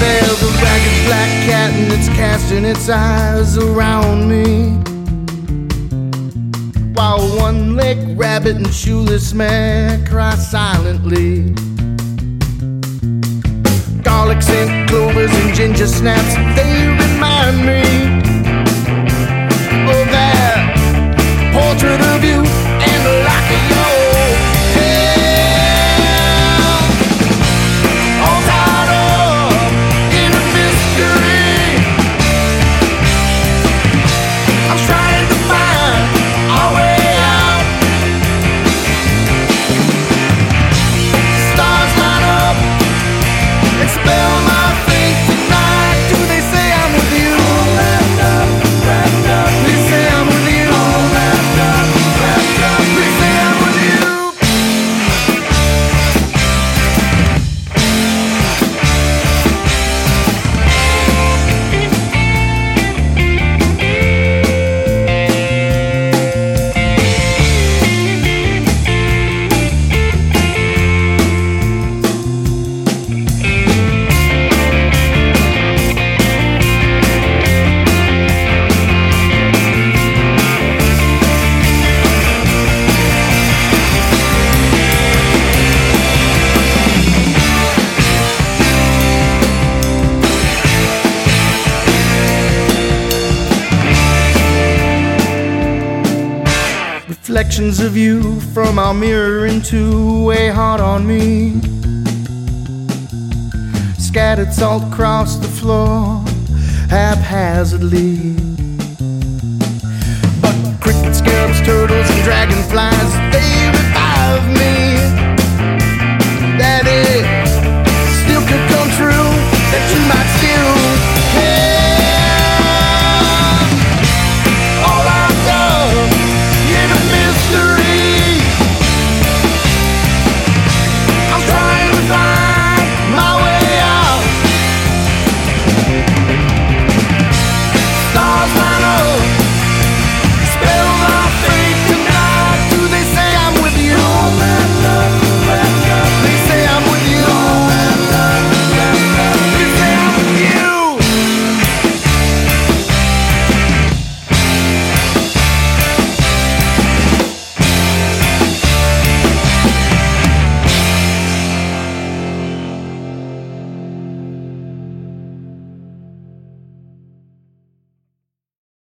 There's a ragged black cat and it's casting its eyes around me. While one legged rabbit and shoeless man cry silently. Garlic scent, clovers, and ginger snaps, they remind me. Reflections of you from our mirror into weigh hard on me. Scattered salt across the floor haphazardly. But crickets, scarabs, turtles, and dragonflies, they